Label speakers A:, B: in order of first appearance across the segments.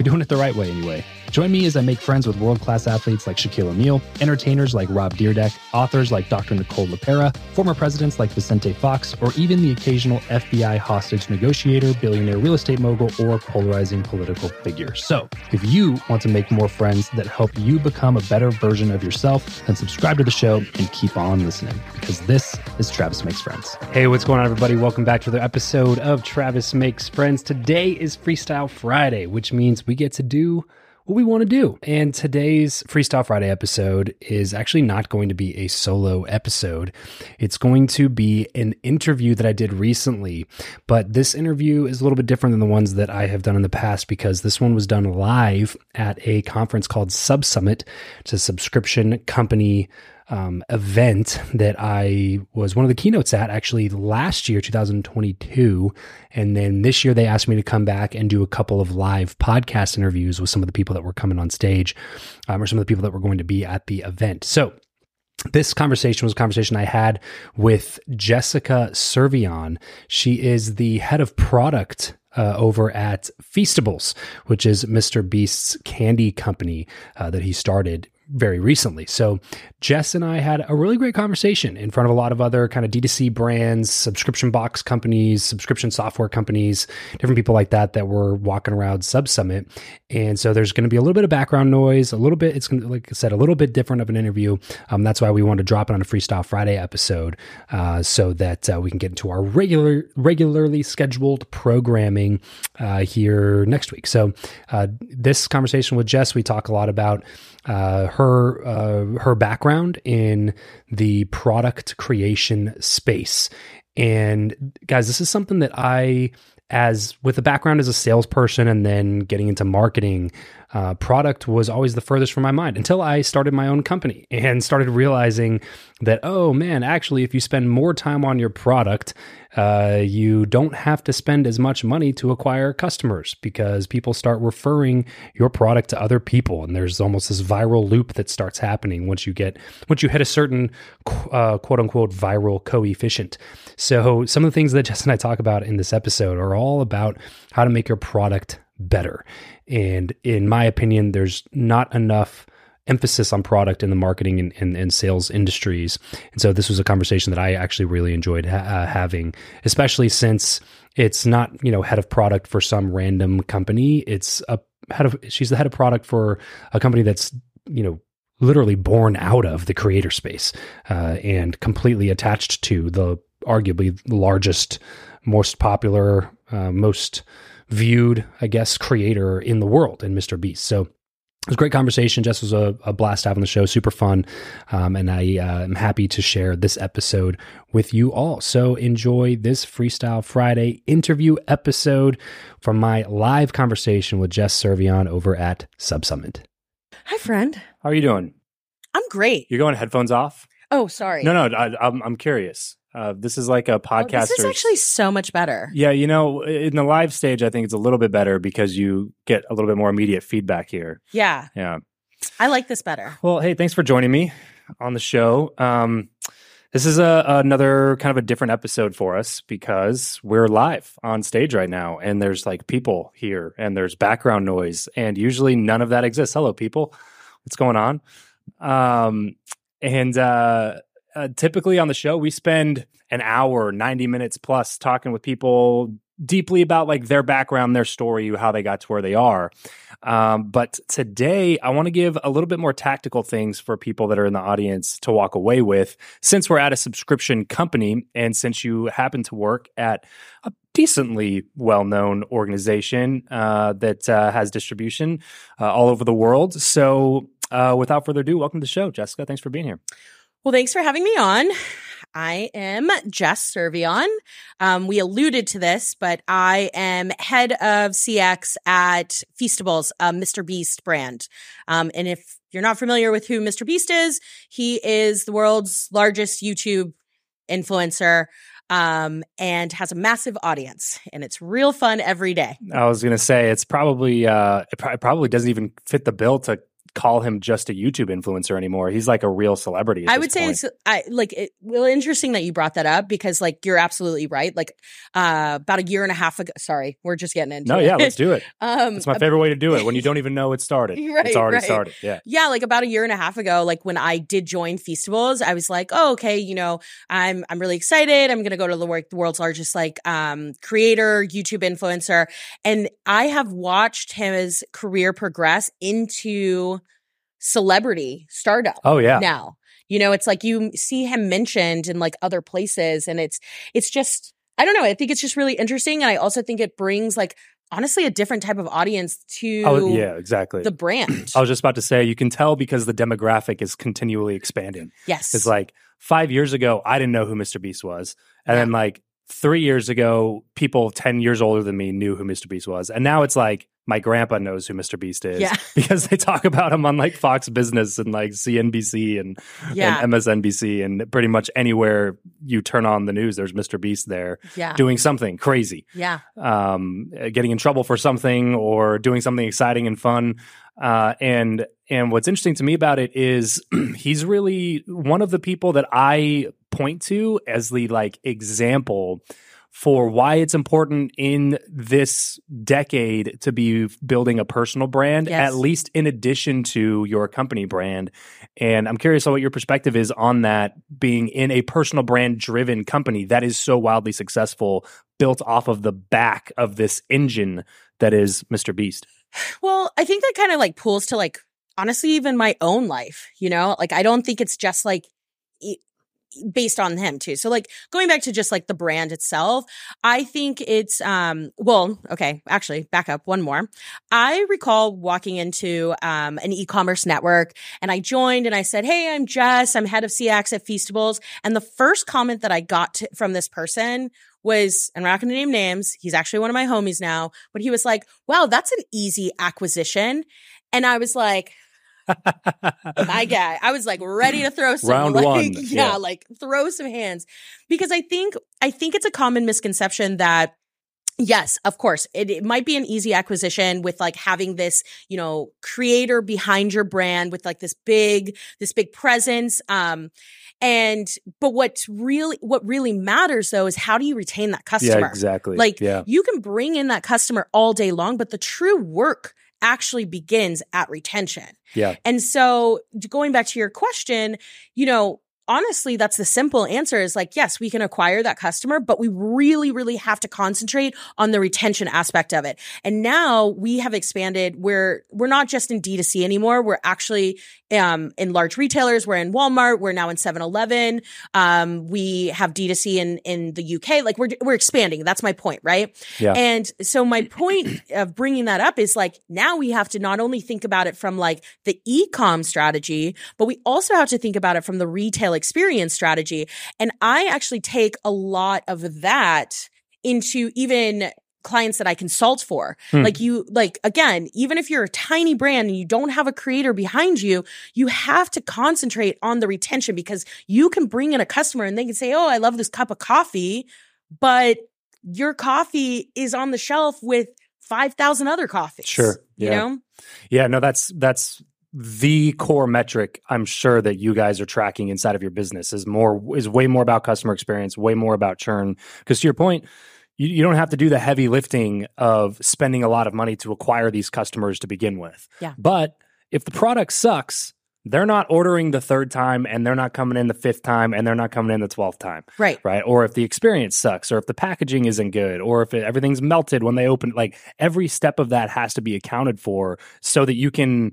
A: You're doing it the right way, anyway. Join me as I make friends with world class athletes like Shaquille O'Neal, entertainers like Rob Dyrdek, authors like Dr. Nicole LePera, former presidents like Vicente Fox, or even the occasional FBI hostage negotiator, billionaire real estate mogul, or polarizing political figure. So, if you want to make more friends that help you become a better version of yourself, then subscribe to the show and keep on listening because this is Travis Makes Friends. Hey, what's going on, everybody? Welcome back to another episode of Travis Makes Friends. Today is Freestyle Friday, which means we get to do what we want to do. And today's Freestyle Friday episode is actually not going to be a solo episode. It's going to be an interview that I did recently, but this interview is a little bit different than the ones that I have done in the past because this one was done live at a conference called Sub Summit. It's a subscription company um, event that I was one of the keynotes at actually last year, 2022. And then this year they asked me to come back and do a couple of live podcast interviews with some of the people that were coming on stage um, or some of the people that were going to be at the event. So this conversation was a conversation I had with Jessica Cervellon. She is the head of product uh, over at Feastables, which is Mr. Beast's candy company uh, that he started very recently. So Jess and I had a really great conversation in front of a lot of other kind of D2C brands, subscription box companies, subscription software companies, different people like that that were walking around Sub Summit. And so there's going to be a little bit of background noise, a little bit, it's going to, like I said, a little bit different of an interview. Um, that's why we wanted to drop it on a Freestyle Friday episode uh, so that uh, we can get into our regular, regularly scheduled programming uh, here next week. So uh, this conversation with Jess, we talk a lot about uh, her uh, her background in the product creation space. And guys, this is something that I, as with a background as a salesperson and then getting into marketing, uh, product was always the furthest from my mind until I started my own company and started realizing that, oh man, actually, if you spend more time on your product, uh, you don't have to spend as much money to acquire customers because people start referring your product to other people. And there's almost this viral loop that starts happening once you get, once you hit a certain uh, quote unquote viral coefficient. So some of the things that Jess and I talk about in this episode are all about how to make your product better. And in my opinion, there's not enough emphasis on product in the marketing and, and, and, sales industries. And so this was a conversation that I actually really enjoyed ha- uh, having, especially since it's not, you know, head of product for some random company. It's a head of, she's the head of product for a company that's, you know, literally born out of the creator space uh, and completely attached to the arguably largest, most popular, uh, most viewed, I guess, creator in the world in Mr. Beast. So it was a great conversation. Jess was a, a blast having the show, super fun. Um, and I uh, am happy to share this episode with you all. So enjoy this Freestyle Friday interview episode from my live conversation with Jess Cervellon over at Sub Summit.
B: Hi, friend.
A: How are you doing?
B: I'm great.
A: You're going headphones off?
B: Oh, sorry.
A: No, no, I, I'm, I'm curious. Uh, this is like a podcast. Oh,
B: this is actually so much better.
A: Yeah, you know, in the live stage, I think it's a little bit better because you get a little bit more immediate feedback here.
B: Yeah.
A: Yeah.
B: I like this better.
A: Well, hey, thanks for joining me on the show. Um, this is a, another kind of a different episode for us because we're live on stage right now and there's like people here and there's background noise and usually none of that exists. Hello, people. What's going on? Um, and uh, uh, typically on the show, we spend an hour, 90 minutes plus talking with people deeply about like their background, their story, how they got to where they are. Um, but today, I want to give a little bit more tactical things for people that are in the audience to walk away with. Since we're at a subscription company, and since you happen to work at a decently well known organization uh, that uh, has distribution uh, all over the world. So, uh, without further ado, welcome to the show, Jessica. Thanks for being here.
B: Well, thanks for having me on. I am Jess Cervellon. Um, we alluded to this, but I am head of CX at Feastables, a Mr. Beast brand. Um, and if you're not familiar with who Mr. Beast is, he is the world's largest YouTube influencer um, and has a massive audience, and it's real fun every day.
A: I was going to say it's probably uh, it, probably doesn't even fit the bill to call him just a YouTube influencer anymore. He's like a real celebrity.
B: I would say
A: point.
B: it's I like it well interesting that you brought that up because like you're absolutely right. Like uh about a year and a half ago sorry, we're just getting into
A: no,
B: it.
A: yeah, let's do it.
B: um
A: It's my favorite way to do it when you don't even know it started.
B: Right,
A: it's already
B: right.
A: started. Yeah.
B: yeah, like about a year and a half ago, like when I did join Feastables, I was like, oh, okay, you know, I'm I'm really excited. I'm gonna go to the, work, the world's largest like um creator, YouTube influencer, and I have watched his career progress into celebrity stardom
A: Oh yeah.
B: now. You know, it's like you see him mentioned in like other places, and it's it's just I don't know. I think it's just really interesting, and I also think it brings like honestly a different type of audience to
A: Oh yeah, exactly.
B: the brand.
A: I was just about to say you can tell because the demographic is continually expanding.
B: yes,
A: It's like five years ago, I didn't know who Mr. Beast was. And
B: Yeah.
A: then like three years ago, people 10 years older than me knew who Mr. Beast was. And now it's like my grandpa knows who Mr. Beast is
B: Yeah.
A: because they talk about him on like Fox Business and like CNBC and,
B: yeah,
A: and MSNBC. And pretty much anywhere you turn on the news, there's Mr. Beast there
B: yeah,
A: doing something crazy
B: yeah,
A: um, uh, getting in trouble for something or doing something exciting and fun. Uh, and and what's interesting to me about it is he's really one of the people that I point to as the like example for why it's important in this decade to be building a personal brand,
B: Yes.
A: at least in addition to your company brand. And I'm curious on what your perspective is on that being in a personal brand driven company that is so wildly successful, built off of the back of this engine that is Mr. Beast.
B: Well, I think that kind of like pulls to like honestly even my own life, you know? Like I don't think it's just like based on him too. So like going back to just like the brand itself, I think it's um well, okay, actually back up one more. I recall walking into um an e-commerce network and I joined and I said, "Hey, I'm Jess. I'm head of CX at Feastables." And the first comment that I got to, from this person was, I'm not going to name names. He's actually one of my homies now, but he was like, "Wow, that's an easy acquisition." And I was like, my guy. I was like ready to throw some
A: Round
B: like,
A: one,
B: Yeah,
A: yeah.
B: like throw some hands. Because I think I think it's a common misconception that Yes, of course. It, it might be an easy acquisition with like having this, you know, creator behind your brand with like this big, this big presence. Um, and, but what's really, what really matters though is how do you retain that customer?
A: Yeah, exactly.
B: Like
A: yeah.
B: you can bring in that customer all day long, but the true work actually begins at retention.
A: Yeah.
B: And so going back to your question, you know, honestly, that's the simple answer is like, yes, we can acquire that customer, but we really, really have to concentrate on the retention aspect of it. And now we have expanded where we're not just in D2C anymore. We're actually um, in large retailers. We're in Walmart. We're now in 7-Eleven. Um, we have D2C in, in the UK. Like we're, we're expanding. That's my point, right?
A: Yeah.
B: And so my point of bringing that up is like now we have to not only think about it from like the e-com strategy, but we also have to think about it from the retail experience strategy. And I actually take a lot of that into even clients that I consult for.
A: Hmm.
B: Like you, like again, even if you're a tiny brand and you don't have a creator behind you, you have to concentrate on the retention because you can bring in a customer and they can say, Oh, I love this cup of coffee, but your coffee is on the shelf with 5,000 other coffees.
A: Sure.
B: You know?
A: Yeah, no, that's that's the core metric I'm sure that you guys are tracking inside of your business is more is way more about customer experience, way more about churn. Because to your point, you, you don't have to do the heavy lifting of spending a lot of money to acquire these customers to begin with.
B: Yeah.
A: But if the product sucks, they're not ordering the third time and they're not coming in the fifth time and they're not coming in the 12th time
B: Right.
A: right? Or if the experience sucks, or if the packaging isn't good, or if it, everything's melted when they open, like every step of that has to be accounted for so that you can,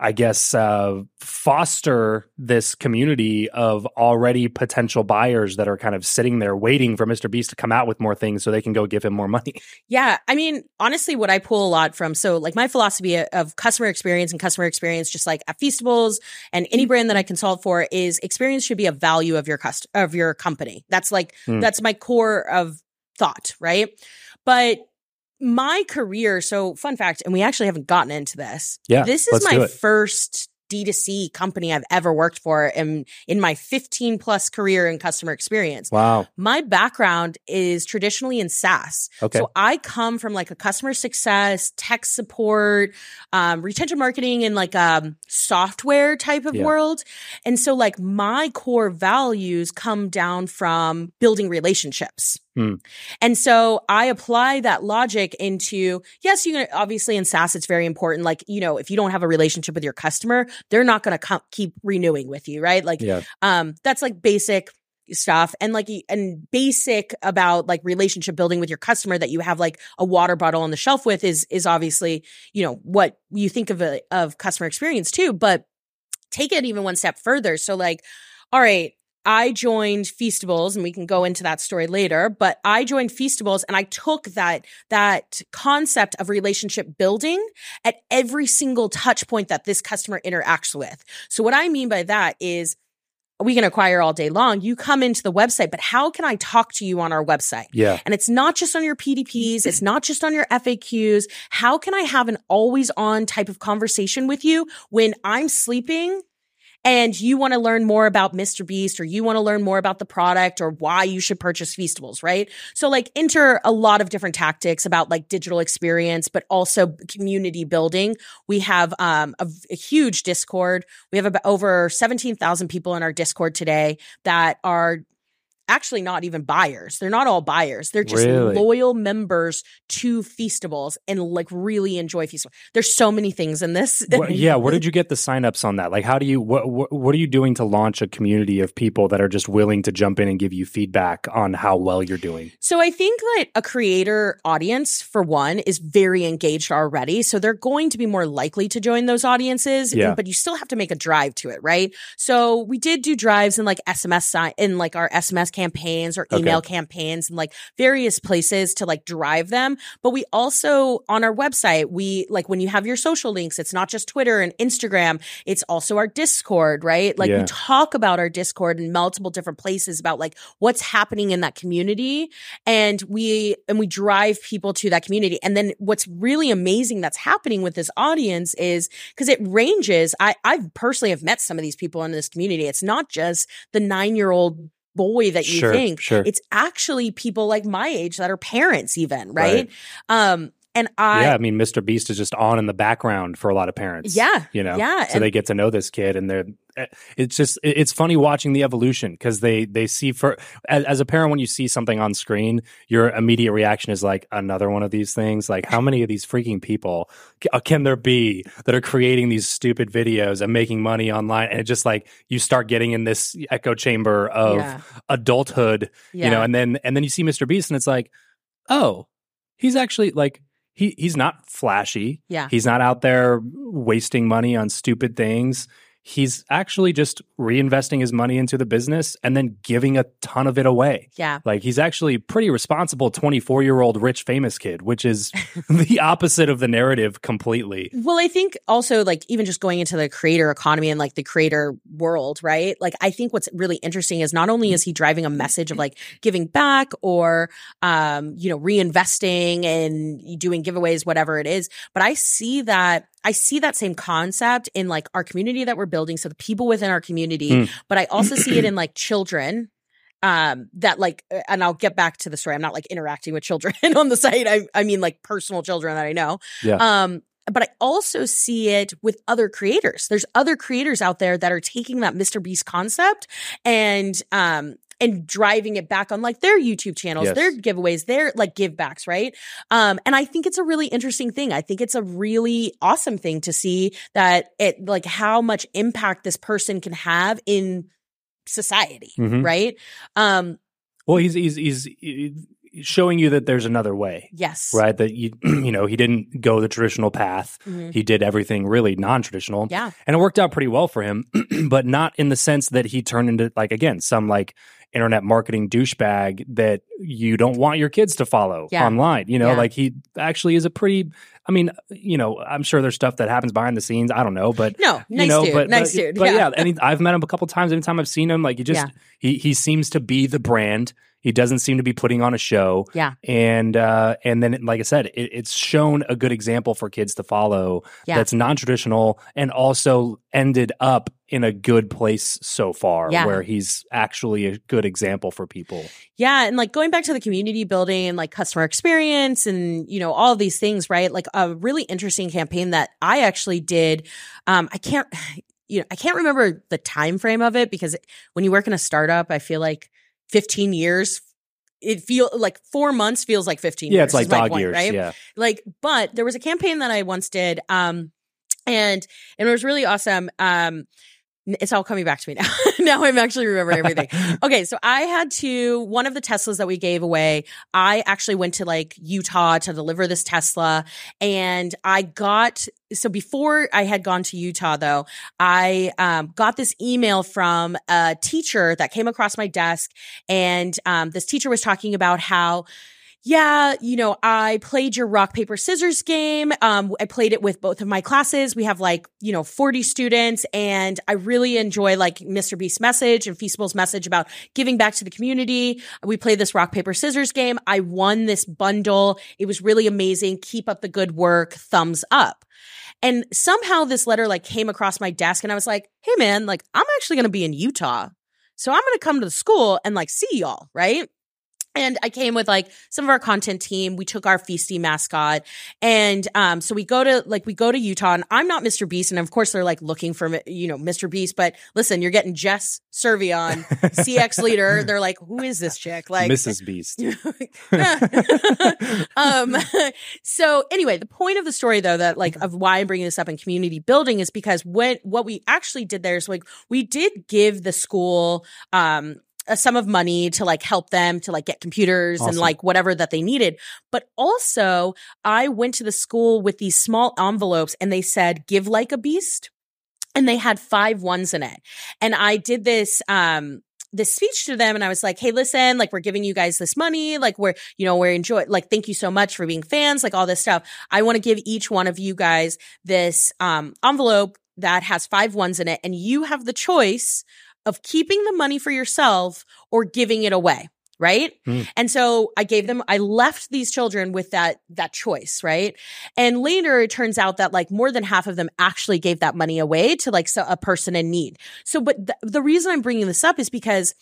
A: I guess, uh, foster this community of already potential buyers that are kind of sitting there waiting for Mr. Beast to come out with more things so they can go give him more money.
B: Yeah. I mean, honestly, what I pull a lot from, so like my philosophy of customer experience and customer experience, just like at Feastables and any brand that I consult for is experience should be a value of your cust of your company. That's like,
A: Hmm.
B: that's my core of thought. Right. But my career, so fun fact, and we actually haven't gotten into this.
A: Yeah,
B: This is my first D2C company I've ever worked for in, in my 15 plus career in customer experience.
A: Wow.
B: My background is traditionally in SaaS.
A: Okay.
B: So I come from like a customer success, tech support, um, retention marketing, and like um software type of
A: Yeah.
B: world. And so like my core values come down from building relationships.
A: Hmm.
B: And so I apply that logic into, yes, you can obviously in SaaS, it's very important. Like, you know, if you don't have a relationship with your customer, they're not going to keep renewing with you, right? Like,
A: yeah.
B: um, that's like basic stuff and like and basic about like relationship building with your customer that you have like a water bottle on the shelf with is is obviously you know what you think of a, of customer experience too but take it even one step further so like all right I joined Feastables and we can go into that story later, but I joined Feastables and I took that that concept of relationship building at every single touch point that this customer interacts with. So what I mean by that is we can acquire all day long. You come into the website, but how can I talk to you on our website?
A: Yeah.
B: And it's not just on your PDPs. It's not just on your FAQs. How can I have an always on type of conversation with you when I'm sleeping and you want to learn more about Mr. Beast or you want to learn more about the product or why you should purchase Feastables, right? So like enter a lot of different tactics about like digital experience, but also community building. We have um, a, a huge Discord. We have about over 17,000 people in our Discord today that are actually not even buyers. They're not all buyers. They're just
A: Really?
B: loyal members to Feastables and like really enjoy Feastables. There's so many things in this.
A: Yeah. Where did you get the signups on that? Like, how do you, what, what, what are you doing to launch a community of people that are just willing to jump in and give you feedback on how well you're doing?
B: So I think that a creator audience, for one, is very engaged already. So they're going to be more likely to join those audiences.
A: Yeah.
B: But you still have to make a drive to it, right? So we did do drives in like SMS sign in like our SMS campaigns or
A: Okay.
B: email campaigns and like various places to like drive them. But we also on our website, we like when you have your social links, it's not just Twitter and Instagram, it's also our Discord, right? Like
A: Yeah.
B: we talk about our Discord in multiple different places about like what's happening in that community and we and we drive people to that community and then what's really amazing that's happening with this audience is because it ranges i i personally have met some of these people in this community it's not just the nine year old boy that you
A: Sure,
B: think
A: sure.
B: it's actually people like my age that are parents even right,
A: Right.
B: um and i
A: yeah. I mean, Mr. Beast is just on in the background for a lot of parents.
B: Yeah,
A: You know,
B: yeah,
A: So
B: and-
A: they get to know this kid and they're, eh, it's just it's funny watching the evolution because they, they see for, as, as a parent, when you see something on screen, your immediate reaction is like, another one of these things. Like, how many of these freaking people uh, can there be that are creating these stupid videos and making money online? And it just like, you start getting in this echo chamber of
B: Yeah.
A: adulthood, you know, and then, and then you see Mr. Beast and it's like, oh, he's actually like, he, he's not flashy.
B: yeah
A: He's not out there wasting money on stupid things. He's actually just reinvesting his money into the business and then giving a ton of it away.
B: yeah
A: Like he's actually pretty responsible 24 year old rich famous kid, which is the opposite of the narrative completely.
B: Well, I think also like even just going into the creator economy and like the creator world, right? Like I think what's really interesting is not only is he driving a message of like giving back or um, you know, reinvesting and doing giveaways, whatever it is, but I see that I see that same concept in like our community that we're building. So the people within our community,
A: Mm.
B: but I also see it in like children um that like uh, and I'll get back to the story. I'm not like interacting with children on the site. I I mean like personal children that I know.
A: Yeah.
B: Um but I also see it with other creators. There's other creators out there that are taking that Mr. Beast concept and um and driving it back on like their YouTube channels,
A: Yes.
B: their giveaways, their like give backs, right? Um, and I think it's a really interesting thing. I think it's a really awesome thing to see that it like how much impact this person can have in society,
A: Mhm.
B: right? Um,
A: Well, he's, he's, he's showing you that there's another way,
B: yes.
A: right? That you, you know, he didn't go the traditional path.
B: Mhm.
A: He did everything really non traditional.
B: Yeah.
A: and it worked out pretty well for him but not in the sense that he turned into like again some like internet marketing douchebag that you don't want your kids to follow
B: Yeah.
A: online. You know,
B: Yeah.
A: like he actually is a pretty. I mean, you know, I'm sure there's stuff that happens behind the scenes. I don't know, but
B: No,
A: you
B: nice
A: know,
B: dude.
A: but
B: nice
A: but,
B: dude.
A: But
B: yeah.
A: yeah, and he, I've met him a couple times. Anytime I've seen him, like he just he he seems to be the brand. He doesn't seem to be putting on a show.
B: Yeah.
A: and uh, and then like I said, it, it's shown a good example for kids to follow.
B: Yeah.
A: that's non traditional and also ended up in a good place so far,
B: Yeah.
A: where he's actually a good example for people.
B: Yeah, and like going back to the community building and like customer experience and you know all these things, right? Like a really interesting campaign that I actually did. Um, I can't, you know, I can't remember the time frame of it because when you work in a startup, I feel like 15 years. It feel like four months feels like 15
A: Yeah,
B: years.
A: it's like dog
B: point,
A: years.
B: right?
A: Yeah,
B: like but there was a campaign that i once did um and and it was really awesome um it's all coming back to me now. Now i'm actually remembering everything. Okay so i had to one of the teslas that we gave away i actually went to like utah to deliver this tesla and i got so before i had gone to utah though i um, got this email from a teacher that came across my desk and um, this teacher was talking about how yeah, you know, I played your rock, paper, scissors game. Um, I played it with both of my classes. We have like, you know, 40 students and I really enjoy like Mr. Beast's message and Feastable's message about giving back to the community. We played this rock, paper, scissors game. I won this bundle. It was really amazing. Keep up the good work. Thumbs up. And somehow this letter like came across my desk and I was like, Hey man, like I'm actually going to be in Utah. So I'm going to come to the school and like see y'all. Right. And I came with like some of our content team. We took our feisty mascot. And um, so we go to like we go to Utah and I'm not Mr. Beast. And of course they're like looking for you know Mr. Beast. But listen, you're getting Jess Cervellon, CX leader. They're like, who is this chick? Like
A: Mrs. Beast.
B: um so anyway the point of the story though that like of why i'm bringing this up in community building is because when what we actually did there is like we did give the school um a sum of money to like help them to like get computers and like whatever that they needed but also i went to the school with these small envelopes and they said give like a beast and they had five ones in it and i did this um this speech to them and I was like, Hey, listen, like we're giving you guys this money. Like we're, you know, we're enjoy, like, thank you so much for being fans, like all this stuff. I want to give each one of you guys this, um, envelope that has five ones in it. And you have the choice of keeping the money for yourself or giving it away. Right.
A: Hmm.
B: And so I gave them, I left these children with that, that choice. Right. And later it turns out that like more than half of them actually gave that money away to like so, a person in need. So, but th- the reason I'm bringing this up is because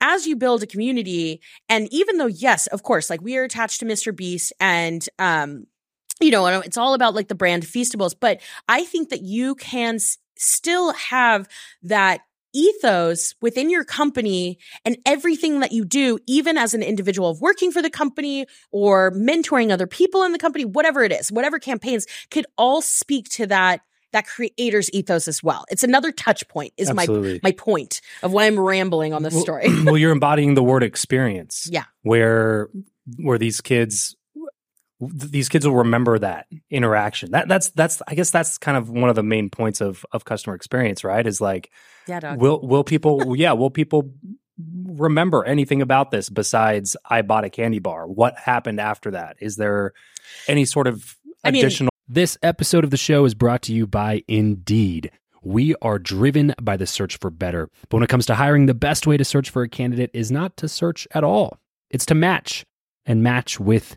B: as you build a community, and even though, yes, of course, like we are attached to Mr. Beast and, um, you know, it's all about like the brand Feastables, but I think that you can s- still have that ethos within your company and everything that you do, even as an individual of working for the company or mentoring other people in the company, whatever it is, whatever campaigns could all speak to that that creator's ethos as well. It's another touch point is my my point of why I'm rambling on this
A: Well-
B: story.
A: well, you're embodying the word experience.
B: Yeah.
A: Where where these kids these kids will remember that interaction. That that's that's I guess that's kind of one of the main points of of customer experience, right? Is like
B: yeah, dog.
A: will will people yeah, will people remember anything about this besides I bought a candy bar? What happened after that? Is there any sort of
B: I mean-
A: additional
C: This episode of the show is brought to you by Indeed. We are driven by the search for better. But when it comes to hiring, the best way to search for a candidate is not to search at all, it's to match and match with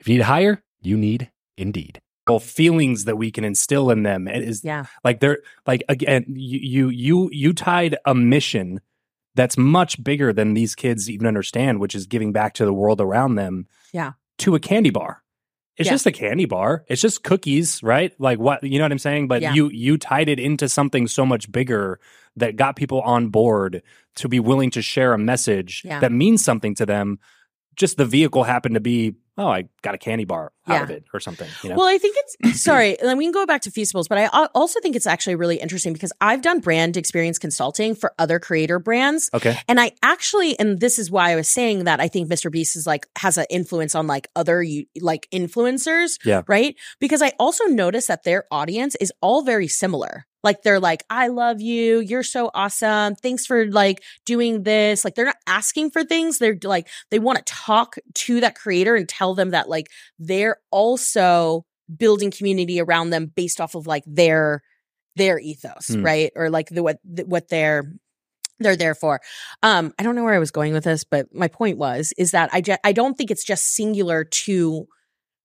C: If you need to hire, you need Indeed.
A: Feelings that we can instill in them it is
B: Yeah.
A: like they're like again you you you you tied a mission that's much bigger than these kids even understand, which is giving back to the world around them.
B: Yeah.
A: To a candy bar. It's
B: Yeah.
A: just a candy bar. It's just cookies, right? Like what you know what I'm saying? But
B: Yeah.
A: you you tied it into something so much bigger that got people on board to be willing to share a message
B: Yeah.
A: that means something to them. Just the vehicle happened to be, oh, I got a candy bar out
B: Yeah.
A: of it or something. You know?
B: Well, I think it's sorry, and then we can go back to Feastables, but I also think it's actually really interesting because I've done brand experience consulting for other creator brands.
A: okay.
B: And I actually, and this is why I was saying that I think Mr. Beast is like has an influence on like other you like influencers.
A: Yeah.
B: Right. Because I also notice that their audience is all very similar. Like they're like, I love you. You're so awesome. Thanks for like doing this. Like they're not asking for things. They're like, they want to talk to that creator and tell them that like they're also building community around them based off of like their their ethos,
A: Hmm.
B: right? Or like the what the, what they're they're there for. Um, I don't know where I was going with this, but my point was is that I ju- I don't think it's just singular to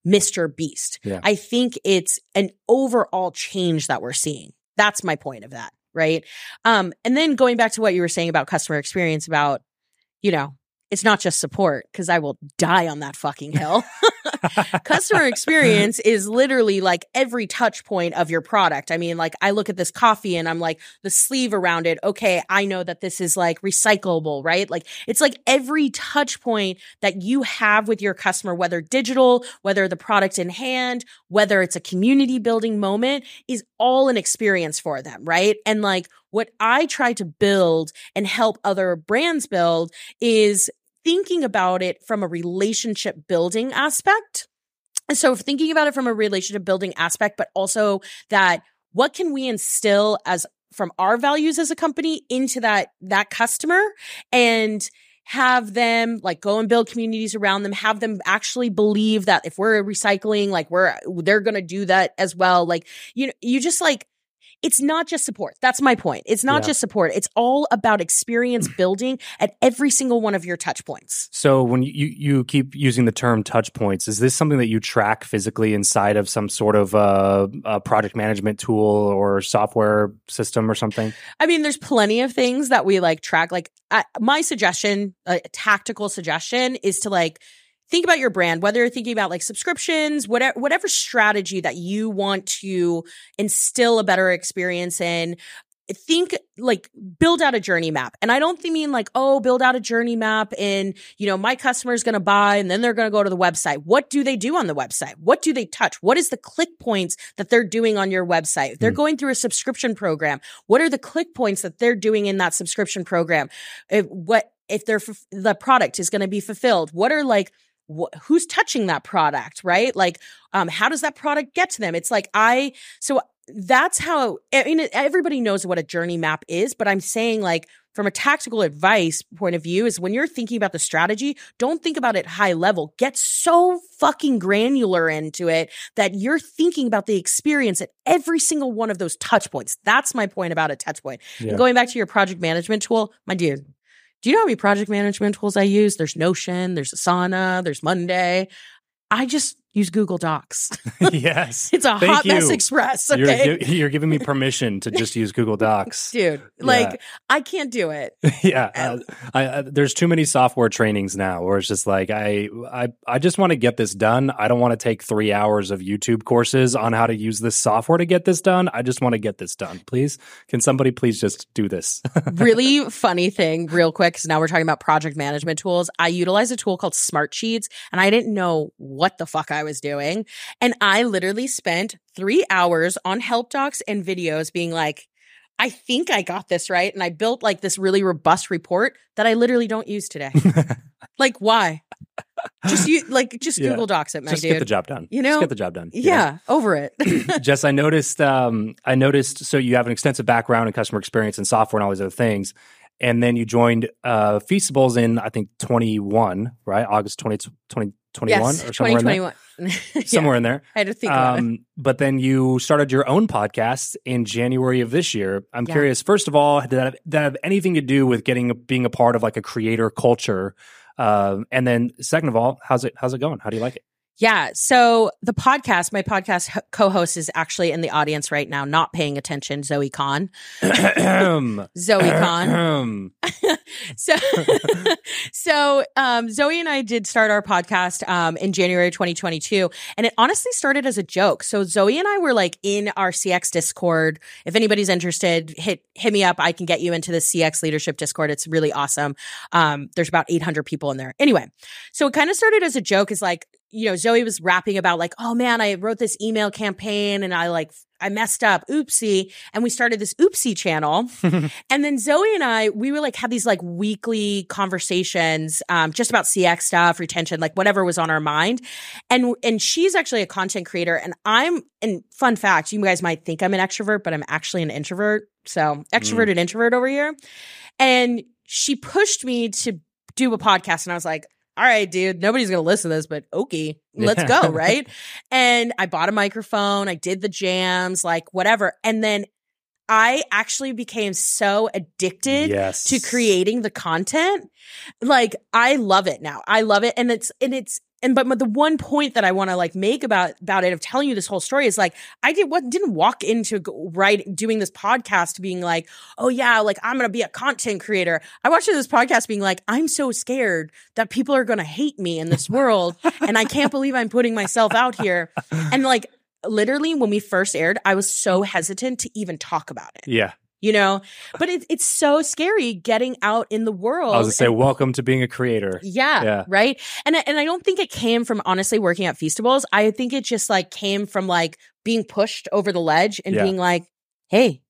B: Mr. Beast.
A: Yeah.
B: I think it's an overall change that we're seeing. That's my point of that, right? Um, and then going back to what you were saying about customer experience, about you know, it's not just support because I will die on that fucking hill. customer experience is literally like every touch point of your product. I mean, like I look at this coffee and I'm like the sleeve around it. Okay, I know that this is like recyclable, right? Like it's like every touch point that you have with your customer, whether digital, whether the product in hand, whether it's a community building moment is all an experience for them, right? And like what I try to build and help other brands build is thinking about it from a relationship building aspect. And so thinking about it from a relationship building aspect, but also that what can we instill as from our values as a company into that that customer and have them like go and build communities around them have them actually believe that if we're recycling like we're they're going to do that as well like you know you just like it's not just support. That's my point. It's not
A: Yeah.
B: just support. It's all about experience building at every single one of your touch points.
A: So when you, you keep using the term touch points, is this something that you track physically inside of some sort of uh, uh, project management tool or software system or something?
B: I mean, there's plenty of things that we like track. Like uh, my suggestion, a tactical suggestion is to like think about your brand, whether you're thinking about like subscriptions, whatever, whatever strategy that you want to instill a better experience in. Think like build out a journey map. And I don't mean like, oh, build out a journey map and, you know, my customer is going to buy and then they're going to go to the website. What do they do on the website? What do they touch? What is the click points that they're doing on your website? If they're
A: Hmm.
B: going through a subscription program. What are the click points that they're doing in that subscription program? If, what if their f- the product is going to be fulfilled? What are like wh- who's touching that product, right? Like, um, how does that product get to them? It's like I so that's how I mean everybody knows what a journey map is, but I'm saying like from a tactical advice point of view is when you're thinking about the strategy, don't think about it high level. Get so fucking granular into it that you're thinking about the experience at every single one of those touch points. That's my point about a touch point.
A: Yeah.
B: And going back to your project management tool, my dude, do you know how many project management tools I use? There's Notion, there's Asana, there's Monday. I just use Google Docs.
A: yes.
B: it's a
A: Thank
B: hot mess
A: you.
B: express.
A: You're,
B: Okay.
A: you're giving me permission to just use Google Docs.
B: Dude, like I can't do it.
A: yeah, uh, I, uh, there's too many software trainings now where it's just like I I I just want to get this done. I don't want to take three hours of YouTube courses on how to use this software to get this done. I just want to get this done. Please, can somebody please just do this?
B: really funny thing, real quick, because now we're talking about project management tools. I utilize a tool called Smart Sheets and I didn't know what the fuck I was doing. And I literally spent three hours on help docs and videos being like, I think I got this right. And I built like this really robust report that I literally don't use today. like, why? Just you like just
A: yeah.
B: Google Docs it, my
A: just
B: dude.
A: Get the job done.
B: You know, just
A: get the job done.
B: Yeah, yeah over it.
A: Jess, I noticed. Um, I noticed. So you have an extensive background in customer experience and software and all these other things, and then you joined uh, Feastables in I think 21, right? August 20, 20 21
B: yes,
A: or somewhere
B: 2021.
A: somewhere yeah, in there.
B: I had to think
A: um, But then you started your own podcast in January of this year. I'm
B: yeah.
A: curious, first of all, did that, have, did that have anything to do with getting being a part of like a creator culture? Uh, and then second of all, how's it how's it going? How do you like it?
B: Yeah. So the podcast, my podcast co-host is actually in the audience right now, not paying attention. Zoe Khan. Zoe Khan. So, so um, Zoe and I did start our podcast um, in January 2022, and it honestly started as a joke. So Zoe and I were like in our CX Discord. If anybody's interested, hit hit me up. I can get you into the CX Leadership Discord. It's really awesome. Um, there's about 800 people in there. Anyway, so it kind of started as a joke. Is like you know Zoe was rapping about like, oh man, I wrote this email campaign and I like I messed up, oopsie, and we started this oopsie channel. And then Zoe and I, we were like, had these like weekly conversations, um, just about CX stuff, retention, like whatever was on our mind. And, and she's actually a content creator. And I'm, and fun fact, you guys might think I'm an extrovert, but I'm actually an introvert. So extroverted introvert over here. And she pushed me to do a podcast. And I was like, all right, dude, nobody's going to listen to this, but okay, let's go. Right. and I bought a microphone. I did the jams, like whatever. And then I actually became so addicted
A: yes.
B: to creating the content. Like I love it now. I love it. And it's, and it's, and but the one point that I want to like make about about it of telling you this whole story is like I did what didn't walk into right doing this podcast being like oh yeah like I'm gonna be a content creator. I watched this podcast being like I'm so scared that people are gonna hate me in this world and I can't believe I'm putting myself out here and like literally when we first aired I was so hesitant to even talk about it
A: Yeah.
B: You know but it, it's so scary getting out in the world
A: I was gonna say,
B: and-
A: welcome to being a creator.
B: yeah,
A: Yeah.
B: right. And I- and I don't think it came from honestly working at Feastables. I think it just like came from like being pushed over the ledge and
A: Yeah.
B: being like, "Hey,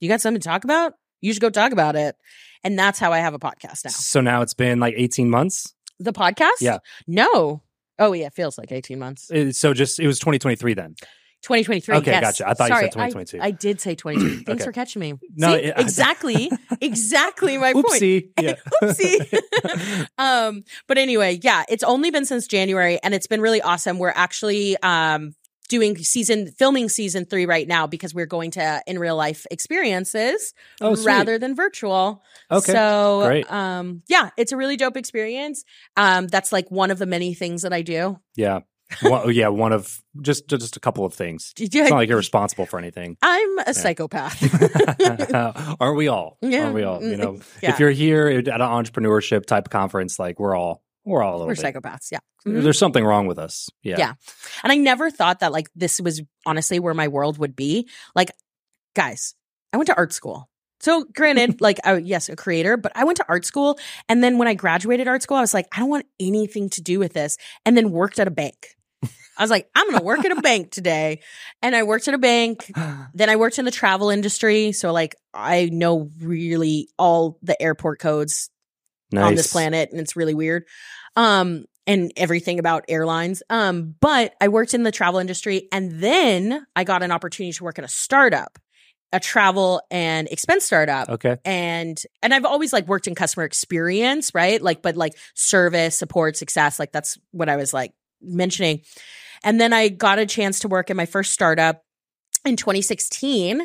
B: you got something to talk about? You should go talk about it." And that's how I have a podcast now.
A: So now it's been like 18 months.
B: The podcast?
A: Yeah.
B: No. Oh yeah, it feels like 18 months.
A: So just it was 2023 then.
B: 2023.
A: Okay,
B: yes.
A: gotcha. I thought you said 2022.
B: I, I did say 2023. Thanks
A: Okay.
B: for catching me.
A: No,
B: See?
A: it-
B: exactly, exactly my point.
A: Oopsie. Yeah.
B: Oopsie. um, but anyway, yeah, it's only been since January and it's been really awesome. We're actually um doing season filming season three right now because we're going to in real life experiences
A: Oh,
B: rather than virtual.
A: Okay.
B: So
A: Great.
B: um yeah, it's a really dope experience. Um that's like one of the many things that I do.
A: Yeah. One, yeah. One of just just a couple of things. It's not like you're responsible for anything.
B: I'm a psychopath.
A: Aren't we all?
B: Yeah.
A: Aren't we all? You know,
B: Yeah.
A: if you're here at an entrepreneurship type conference, like we're all we're all a little
B: We're
A: bit.
B: psychopaths, yeah. Mhm.
A: There's something wrong with us. Yeah.
B: Yeah. And I never thought that like this was honestly where my world would be. Like, guys, I went to art school. So granted, like, I, yes, a creator, but I went to art school. And then when I graduated art school, I was like, I don't want anything to do with this. And then worked at a bank. I was like, I'm going to work at a bank today. And I worked at a bank. Then I worked in the travel industry. So like, I know really all the airport codes
A: nice.
B: on this planet and it's really weird um and everything about airlines um but i worked in the travel industry and then i got an opportunity to work at a startup a travel and expense startup
A: Okay.
B: and and i've always like worked in customer experience right like but like service support success like that's what i was like mentioning and then i got a chance to work in my first startup in 2016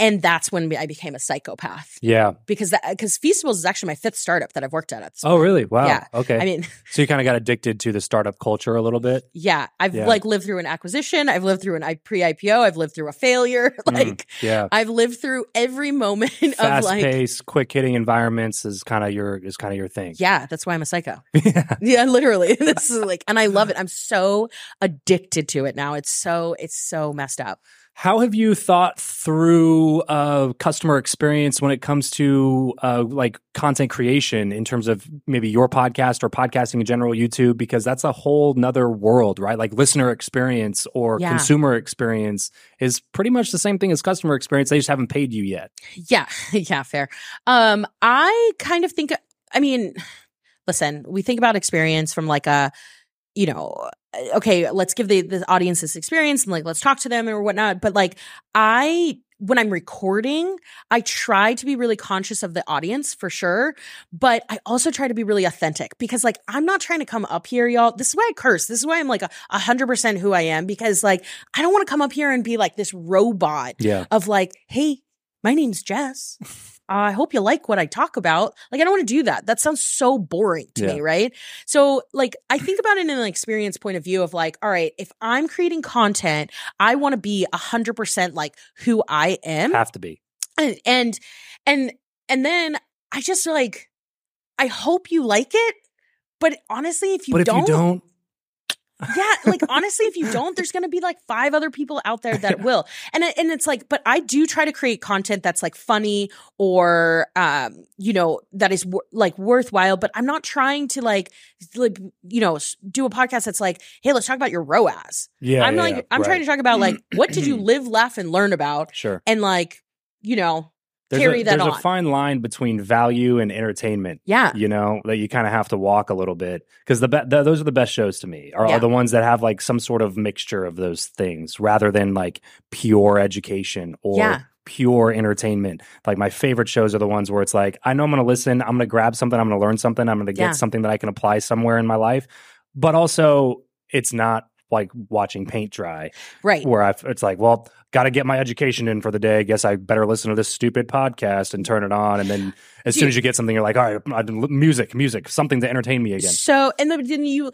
B: and that's when I became a psychopath
A: Yeah.
B: because that because Feastables is actually my fifth startup that I've worked at. at
A: Oh,
B: point.
A: really? Wow.
B: Yeah.
A: Okay.
B: I mean,
A: so you kind of got addicted to the startup culture a little bit.
B: yeah, I've
A: Yeah.
B: like lived through an acquisition. I've lived through an I- pre-IPO. I've lived through a failure. like
A: Mm, yeah.
B: I've lived through every moment of
A: Fast
B: like.
A: paced, quick hitting environments is kind of your is kind of your thing.
B: Yeah, that's why I'm a psycho.
A: yeah.
B: Yeah, literally. this is like, and I love it. I'm so addicted to it now. It's so, it's so messed up.
A: How have you thought through uh, customer experience when it comes to uh, like content creation in terms of maybe your podcast or podcasting in general, YouTube? Because that's a whole nother world, right? Like listener experience or
B: Yeah.
A: consumer experience is pretty much the same thing as customer experience. They just haven't paid you yet.
B: Yeah, yeah, fair. Um, I kind of think, I mean, listen, we think about experience from like a, you know, okay, let's give the, the audience this experience and like let's talk to them or whatnot. But like, I, when I'm recording, I try to be really conscious of the audience for sure. But I also try to be really authentic because like I'm not trying to come up here, y'all. This is why I curse. This is why I'm like a hundred percent who I am because like I don't want to come up here and be like this robot
A: Yeah.
B: of like, hey, my name's Jess. I hope you like what I talk about. Like, I don't want to do that. That sounds so boring to
A: Yeah.
B: me, right? So, like, I think about it in an experience point of view of like, all right, if I'm creating content, I want to be a hundred percent like who I am,
A: Have to be.
B: and and and and then I just like, I hope you like it. But honestly, if you
A: but if
B: don't,
A: you don't,
B: yeah, like honestly, if you don't, there's going to be like five other people out there that will. And and it's like, but I do try to create content that's like funny or um, you know, that is wor- like worthwhile, but I'm not trying to like like you know, do a podcast that's like, "Hey, let's talk about your ROAS."
A: yeah,
B: I'm
A: yeah,
B: like
A: yeah,
B: I'm trying to talk about like what did you live, laugh and learn about
A: Sure.
B: and like, you know,
A: There's
B: carry
A: a,
B: that
A: there's
B: on.
A: a fine line between value and entertainment.
B: yeah.
A: you know that you kind of have to walk a little bit because the, be- the those are the best shows to me are,
B: Yeah.
A: are the ones that have like some sort of mixture of those things rather than like pure education or
B: Yeah.
A: pure entertainment like my favorite shows are the ones where it's like i know i'm going to listen i'm going to grab something i'm going to learn something i'm going to get
B: Yeah.
A: something that i can apply somewhere in my life but also it's not like watching paint dry
B: Right.
A: where I, it's like, well, got to get my education in for the day. Guess I better listen to this stupid podcast and turn it on. And then as soon as you get something, you're like, all right, music, music, something to entertain me again.
B: So, and then you,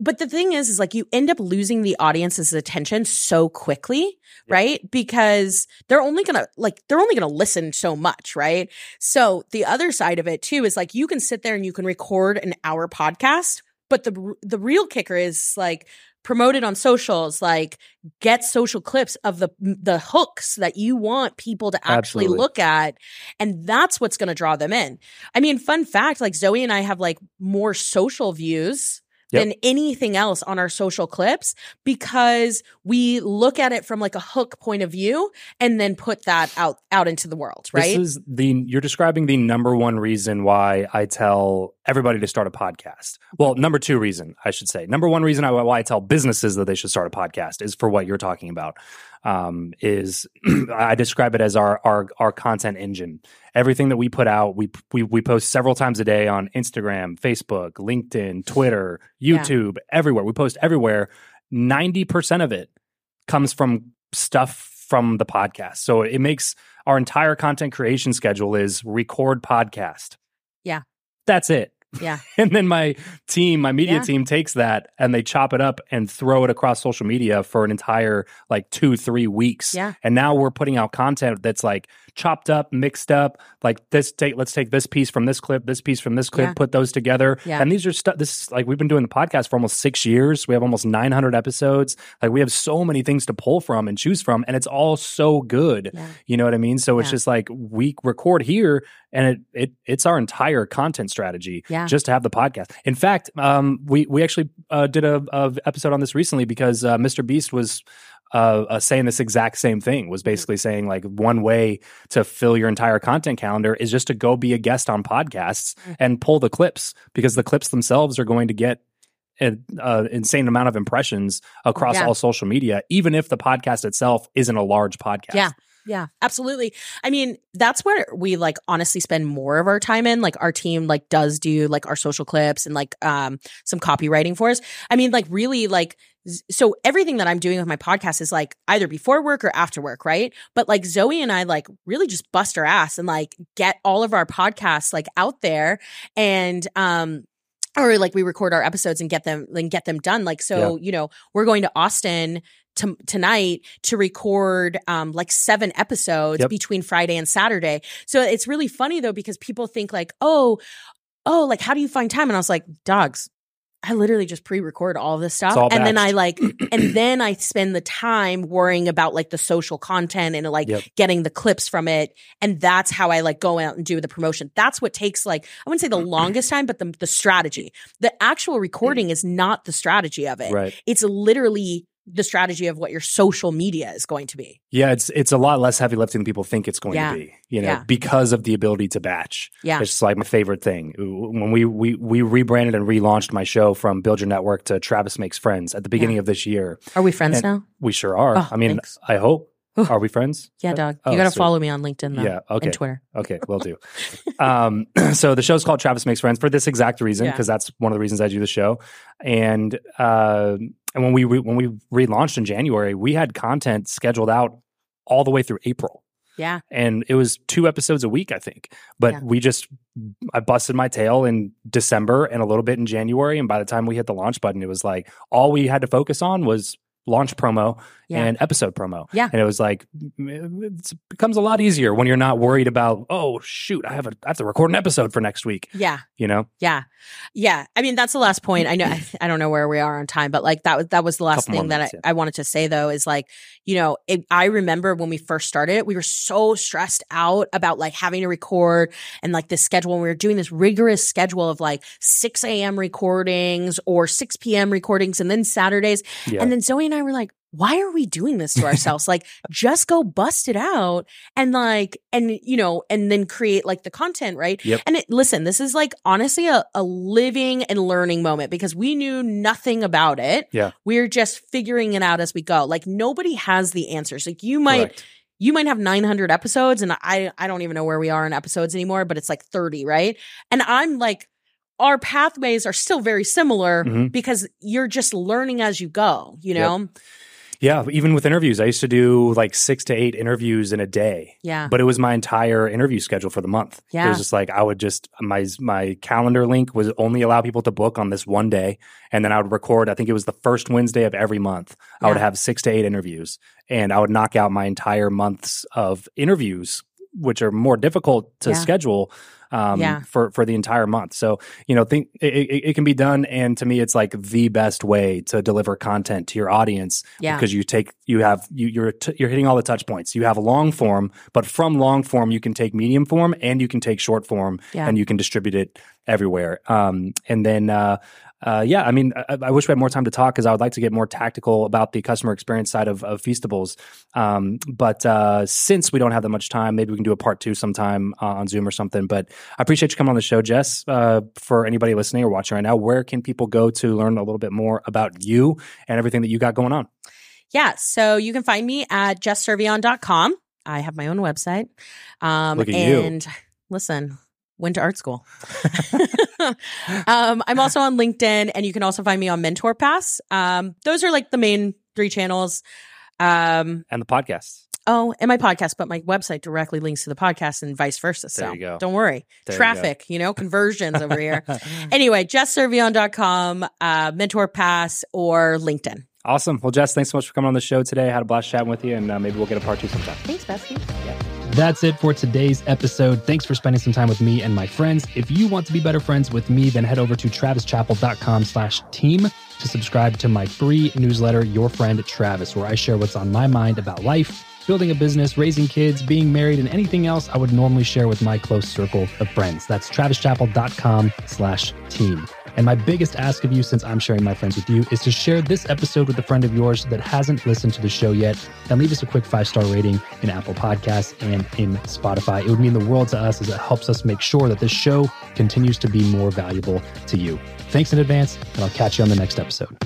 B: but the thing is, is like you end up losing the audience's attention so quickly, right? Because they're only gonna like they're only gonna listen so much, right? So the other side of it too is like you can sit there and you can record an hour podcast, but the the real kicker is like promote it on socials, like get social clips of the the hooks that you want people to actually
A: Absolutely.
B: look at, and that's what's going to draw them in. I mean, fun fact, like Zoe and I have like more social views
A: Yep.
B: than anything else on our social clips because we look at it from like a hook point of view and then put that out out into the world, right?
A: This is the you're describing the number one reason why I tell everybody to start a podcast. Well, number two reason I should say. Number one reason I, why I tell businesses that they should start a podcast is for what you're talking about. Um, is I describe it as our our our content engine. Everything that we put out, we we we post several times a day on Instagram, Facebook, LinkedIn, Twitter,
B: Yeah.
A: YouTube, everywhere. We post everywhere. Ninety percent of it comes from stuff from the podcast. So it makes our entire content creation schedule is record podcast.
B: Yeah.
A: That's it.
B: Yeah.
A: And then my team, my media
B: Yeah.
A: team takes that and they chop it up and throw it across social media for an entire like two, three weeks.
B: Yeah.
A: And now we're putting out content that's like chopped up, mixed up, like this take let's take this piece from this clip, this piece from this clip,
B: Yeah.
A: put those together.
B: Yeah.
A: And these are stuff this is like we've been doing the podcast for almost six years. We have almost 900 episodes. Like we have so many things to pull from and choose from, and it's all so good.
B: Yeah.
A: You know what I mean? So it's just like we record here, and it it it's our entire content strategy
B: Yeah.
A: just to have the podcast. In fact, um, we we actually uh, did a, a episode on this recently because uh, Mr. Beast was. Uh, uh, saying this exact same thing was basically saying like one way to fill your entire content calendar is just to go be a guest on podcasts
B: Mhm.
A: and pull the clips because the clips themselves are going to get an uh, insane amount of impressions across
B: Yeah.
A: all social media, even if the podcast itself isn't a large podcast.
B: Yeah. Yeah, absolutely. I mean, that's where we like honestly spend more of our time in. Like our team like does do like our social clips and like um some copywriting for us. I mean, like really like so everything that I'm doing with my podcast is like either before work or after work, right? But like Zoe and I like really just bust our ass and like get all of our podcasts like out there and um or like we record our episodes and get them and get them done. Like so, yeah. you know, we're going to Austin to, tonight to record um, like seven episodes yep. between Friday and Saturday. So it's really funny though because people think like, oh, oh, like how do you find time? And I was like, dogs. I literally just pre-record all this stuff,
A: all
B: and then I like, and then I spend the time worrying about like the social content and like yep. getting the clips from it, and that's how I like go out and do the promotion. That's what takes like I wouldn't say the longest time, but the the strategy. The actual recording is not the strategy of it.
A: Right.
B: It's literally the strategy of what your social media is going to be.
A: Yeah, it's it's a lot less heavy lifting than people think it's going
B: yeah.
A: to be. You know,
B: yeah.
A: because of the ability to batch.
B: Yeah,
A: it's like my favorite thing. When we we we rebranded and relaunched my show from Build Your Network to Travis Makes Friends at the beginning yeah. of this year.
B: Are we friends now?
A: We sure are.
B: Oh,
A: I mean,
B: thanks.
A: I hope. Are we friends?
B: Yeah, dog. You oh, got to follow me on LinkedIn, though, yeah, okay. and Twitter.
A: Okay, we'll do. um, so the show's called Travis Makes Friends for this exact reason, because yeah. that's one of the reasons I do the show. And uh, and when we re- when we relaunched in January, we had content scheduled out all the way through April.
B: Yeah.
A: And it was two episodes a week, I think. But yeah. we just I busted my tail in December and a little bit in January. And by the time we hit the launch button, it was like all we had to focus on was launch promo yeah. and episode promo.
B: Yeah.
A: And it was like, it becomes a lot easier when you're not worried about, oh, shoot, I have, a, I have to record an episode for next week.
B: Yeah.
A: You know?
B: Yeah. Yeah. I mean, that's the last point. I know, I, I don't know where we are on time, but like that was, that was the last thing that I, yeah. I, wanted to say though, is like, you know, it, I remember when we first started, we were so stressed out about like having to record and like this schedule. And we were doing this rigorous schedule of like 6 a.m. recordings or 6 p.m. recordings and then Saturdays. Yeah. And then Zoe and I were like, why are we doing this to ourselves? like, just go bust it out and like, and you know, and then create like the content, right?
A: Yep.
B: And it, listen, this is like honestly a, a living and learning moment because we knew nothing about it.
A: Yeah.
B: We're just figuring it out as we go. Like, nobody has the answers. Like, you might. Correct you might have 900 episodes and I I don't even know where we are in episodes anymore but it's like 30 right and I'm like our pathways are still very similar mm-hmm. because you're just learning as you go you know
A: yep. Yeah, even with interviews, I used to do like six to eight interviews in a day.
B: Yeah,
A: but it was my entire interview schedule for the month.
B: Yeah,
A: it was just like I would just my my calendar link was only allow people to book on this one day, and then I would record. I think it was the first Wednesday of every month. I would have six to eight interviews, and I would knock out my entire months of interviews, which are more difficult to yeah. schedule um, yeah. for for the entire month. So you know, think it, it, it, can be done, and to me, it's like the best way to deliver content to your audience.
B: Yeah.
A: because you take you have you you're t- you're hitting all the touch points. You have long form, but from long form, you can take medium form and you can take short form,
B: yeah.
A: and you can distribute it everywhere. Um, and then uh, uh, yeah, I mean, I, I, wish we had more time to talk because I would like to get more tactical about the customer experience side of, of Feastables. Um, but uh, since we don't have that much time, maybe we can do a part two sometime uh, on Zoom or something. But I appreciate you coming on the show, Jess. Uh, for anybody listening or watching right now, where can people go to learn a little bit more about you and everything that you got going on?
B: Yeah, so you can find me at jesscervellon.com. I have my own website.
A: Um, Look at
B: and
A: you.
B: listen, went to art school. um, I'm also on LinkedIn, and you can also find me on Mentor Pass. Um, those are like the main three channels. Um,
A: and the podcast.
B: Oh, and my podcast, but my website directly links to the podcast and vice versa. So
A: there you go.
B: don't worry.
A: There
B: Traffic, you, you, know, conversions over here. Anyway, jesscervellon.com, uh, Mentor Pass, or LinkedIn.
A: Awesome. Well, Jess, thanks so much for coming on the show today. I had a blast chatting with you, and uh, maybe we'll get a part two sometime.
B: Thanks, Bestie.
A: Yeah.
C: That's it for today's episode. Thanks for spending some time with me and my friends. If you want to be better friends with me, then head over to travischappell.com slash team to subscribe to my free newsletter, Your Friend Travis, where I share what's on my mind about life, building a business, raising kids, being married, and anything else I would normally share with my close circle of friends. That's travischappell.com slash team. And my biggest ask of you, since I'm sharing my friends with you, is to share this episode with a friend of yours that hasn't listened to the show yet and leave us a quick five star rating in Apple Podcasts and in Spotify. It would mean the world to us as it helps us make sure that this show continues to be more valuable to you. Thanks in advance, and I'll catch you on the next episode.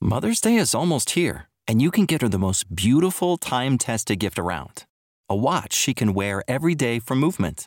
D: Mother's Day is almost here And you can get her the most beautiful time tested gift around a watch she can wear every day for Movement.